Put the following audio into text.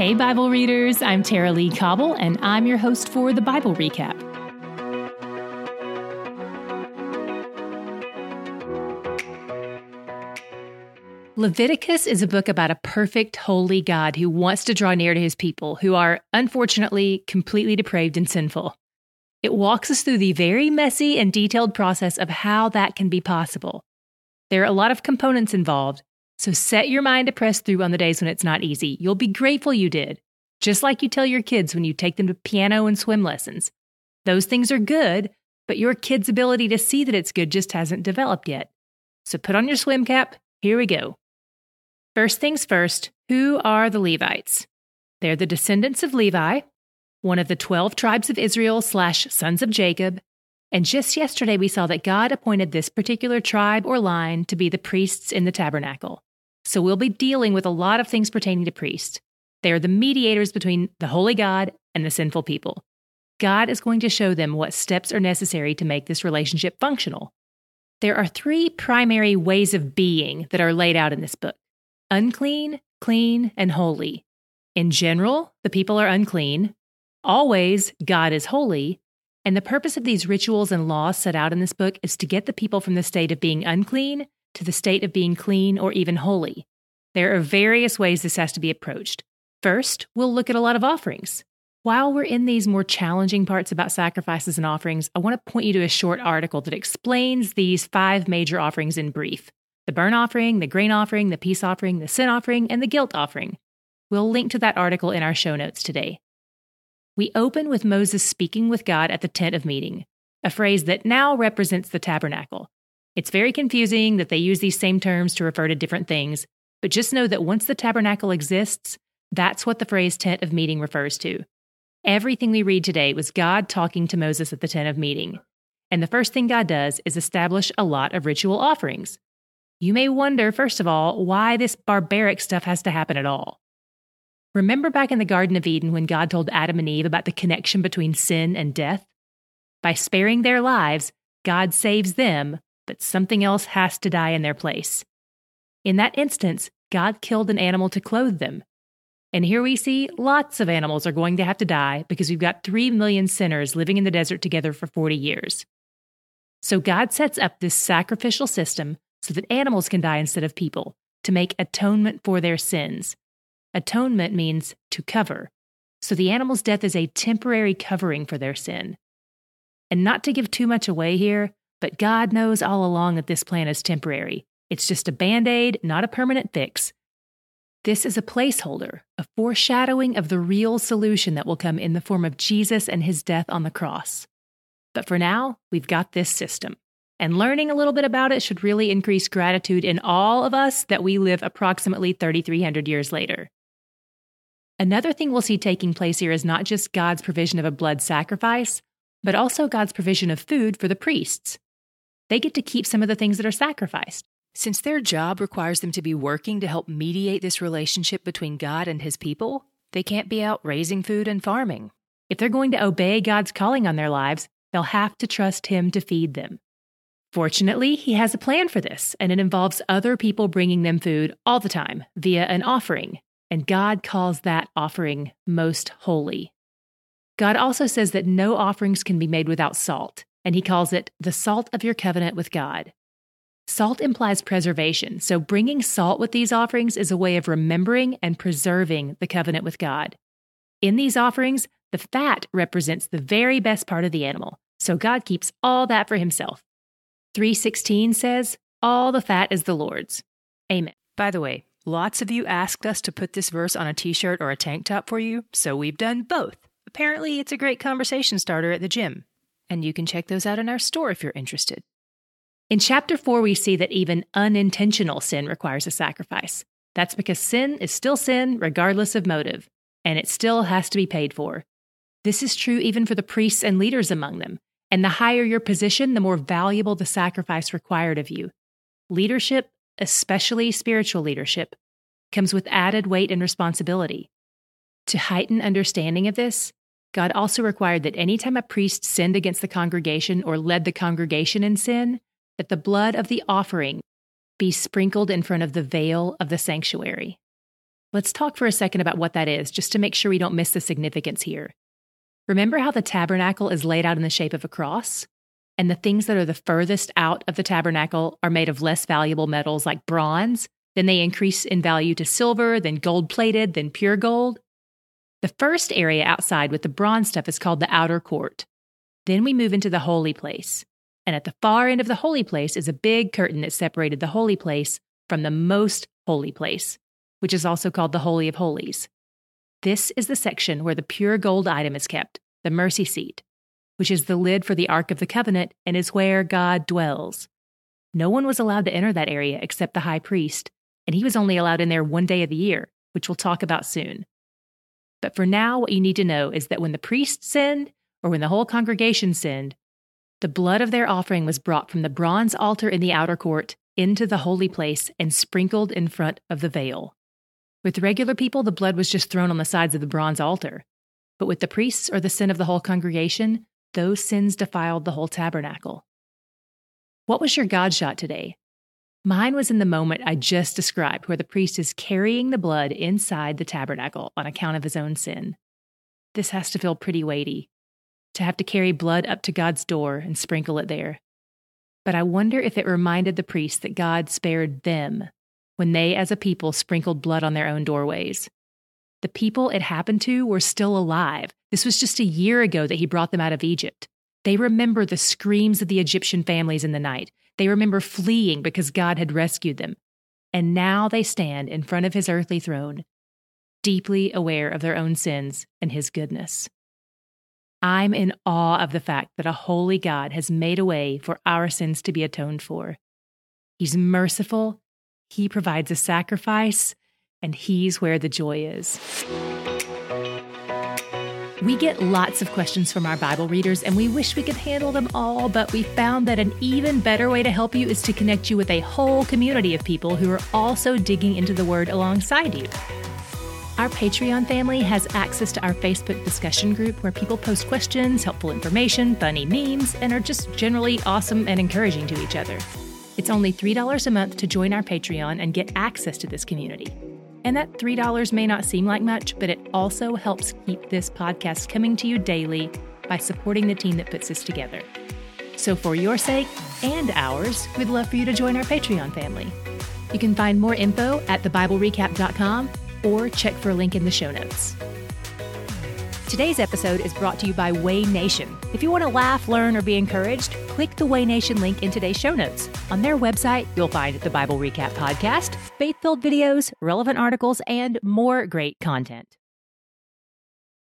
Hey, Bible readers, I'm Tara-Leigh Cobble, and I'm your host for the Bible Recap. Leviticus is a book about a perfect, holy God who wants to draw near to his people, who are, unfortunately, completely depraved and sinful. It walks us through the very messy and detailed process of how that can be possible. There are a lot of components involved, so set your mind to press through on the days when it's not easy. You'll be grateful you did, just like you tell your kids when you take them to piano and swim lessons. Those things are good, but your kid's ability to see that it's good just hasn't developed yet. So put on your swim cap. Here we go. First things first, who are the Levites? They're the descendants of Levi, one of the 12 tribes of Israel slash sons of Jacob. And just yesterday, we saw that God appointed this particular tribe or line to be the priests in the tabernacle. So we'll be dealing with a lot of things pertaining to priests. They are the mediators between the holy God and the sinful people. God is going to show them what steps are necessary to make this relationship functional. There are three primary ways of being that are laid out in this book unclean, clean, and holy. In general, the people are unclean, Always, God is holy, and the purpose of these rituals and laws set out in this book is to get the people from the state of being unclean to the state of being clean or even holy. There are various ways this has to be approached. First, we'll look at a lot of offerings. While we're in these more challenging parts about sacrifices and offerings, I want to point you to a short article that explains these five major offerings in brief the burn offering, the grain offering, the peace offering, the sin offering, and the guilt offering. We'll link to that article in our show notes today. We open with Moses speaking with God at the tent of meeting, a phrase that now represents the tabernacle. It's very confusing that they use these same terms to refer to different things, but just know that once the tabernacle exists, that's what the phrase tent of meeting refers to. Everything we read today was God talking to Moses at the tent of meeting. And the first thing God does is establish a lot of ritual offerings. You may wonder, first of all, why this barbaric stuff has to happen at all. Remember back in the Garden of Eden when God told Adam and Eve about the connection between sin and death? By sparing their lives, God saves them, something else has to die in their place. In that instance, God killed an animal to clothe them. And here we see lots of animals are going to have to die because we've got 3 million sinners living in the desert together for 40 years. So God sets up this sacrificial system so that animals can die instead of people to make atonement for their sins. Atonement means to cover. So the animal's death is a temporary covering for their sin. And not to give too much away here, but God knows all along that this plan is temporary. It's just a band aid, not a permanent fix. This is a placeholder, a foreshadowing of the real solution that will come in the form of Jesus and his death on the cross. But for now, we've got this system. And learning a little bit about it should really increase gratitude in all of us that we live approximately 3,300 years later. Another thing we'll see taking place here is not just God's provision of a blood sacrifice, but also God's provision of food for the priests. They get to keep some of the things that are sacrificed. Since their job requires them to be working to help mediate this relationship between God and his people, they can't be out raising food and farming. If they're going to obey God's calling on their lives, they'll have to trust him to feed them. Fortunately, he has a plan for this, and it involves other people bringing them food all the time via an offering, and God calls that offering most holy. God also says that no offerings can be made without salt, and he calls it the salt of your covenant with God. Salt implies preservation, so bringing salt with these offerings is a way of remembering and preserving the covenant with God. In these offerings, the fat represents the very best part of the animal, so God keeps all that for himself. 316 says, All the fat is the Lord's. Amen. By the way, Lots of you asked us to put this verse on a t shirt or a tank top for you, so we've done both. Apparently, it's a great conversation starter at the gym, and you can check those out in our store if you're interested. In chapter 4, we see that even unintentional sin requires a sacrifice. That's because sin is still sin, regardless of motive, and it still has to be paid for. This is true even for the priests and leaders among them, and the higher your position, the more valuable the sacrifice required of you. Leadership especially spiritual leadership, comes with added weight and responsibility. To heighten understanding of this, God also required that anytime a priest sinned against the congregation or led the congregation in sin, that the blood of the offering be sprinkled in front of the veil of the sanctuary. Let's talk for a second about what that is, just to make sure we don't miss the significance here. Remember how the tabernacle is laid out in the shape of a cross? And the things that are the furthest out of the tabernacle are made of less valuable metals like bronze. Then they increase in value to silver, then gold plated, then pure gold. The first area outside with the bronze stuff is called the outer court. Then we move into the holy place. And at the far end of the holy place is a big curtain that separated the holy place from the most holy place, which is also called the Holy of Holies. This is the section where the pure gold item is kept, the mercy seat, which is the lid for the Ark of the Covenant and is where God dwells. No one was allowed to enter that area except the high priest, and he was only allowed in there one day of the year, which we'll talk about soon. But for now, what you need to know is that when the priest sinned, or when the whole congregation sinned, the blood of their offering was brought from the bronze altar in the outer court into the holy place and sprinkled in front of the veil. With regular people, the blood was just thrown on the sides of the bronze altar. But with the priests or the sin of the whole congregation, those sins defiled the whole tabernacle. What was your God shot today? Mine was in the moment I just described, where the priest is carrying the blood inside the tabernacle on account of his own sin. This has to feel pretty weighty, to have to carry blood up to God's door and sprinkle it there. But I wonder if it reminded the priest that God spared them when they, as a people, sprinkled blood on their own doorways. The people it happened to were still alive. This was just a year ago that he brought them out of Egypt. They remember the screams of the Egyptian families in the night. They remember fleeing because God had rescued them. And now they stand in front of his earthly throne, deeply aware of their own sins and his goodness. I'm in awe of the fact that a holy God has made a way for our sins to be atoned for. He's merciful he provides a sacrifice, and He's where the joy is. We get lots of questions from our Bible readers, and we wish we could handle them all, but we found that an even better way to help you is to connect you with a whole community of people who are also digging into the Word alongside you. Our Patreon family has access to our Facebook discussion group where people post questions, helpful information, funny memes, and are just generally awesome and encouraging to each other. It's only $3 a month to join our Patreon and get access to this community. And that $3 may not seem like much, but it also helps keep this podcast coming to you daily by supporting the team that puts this together. So, for your sake and ours, we'd love for you to join our Patreon family. You can find more info at thebiblerecap.com or check for a link in the show notes. Today's episode is brought to you by WayNation. If you want to laugh, learn, or be encouraged, click the WayNation link in today's show notes. On their website, you'll find the Bible Recap podcast, faith filled videos, relevant articles, and more great content.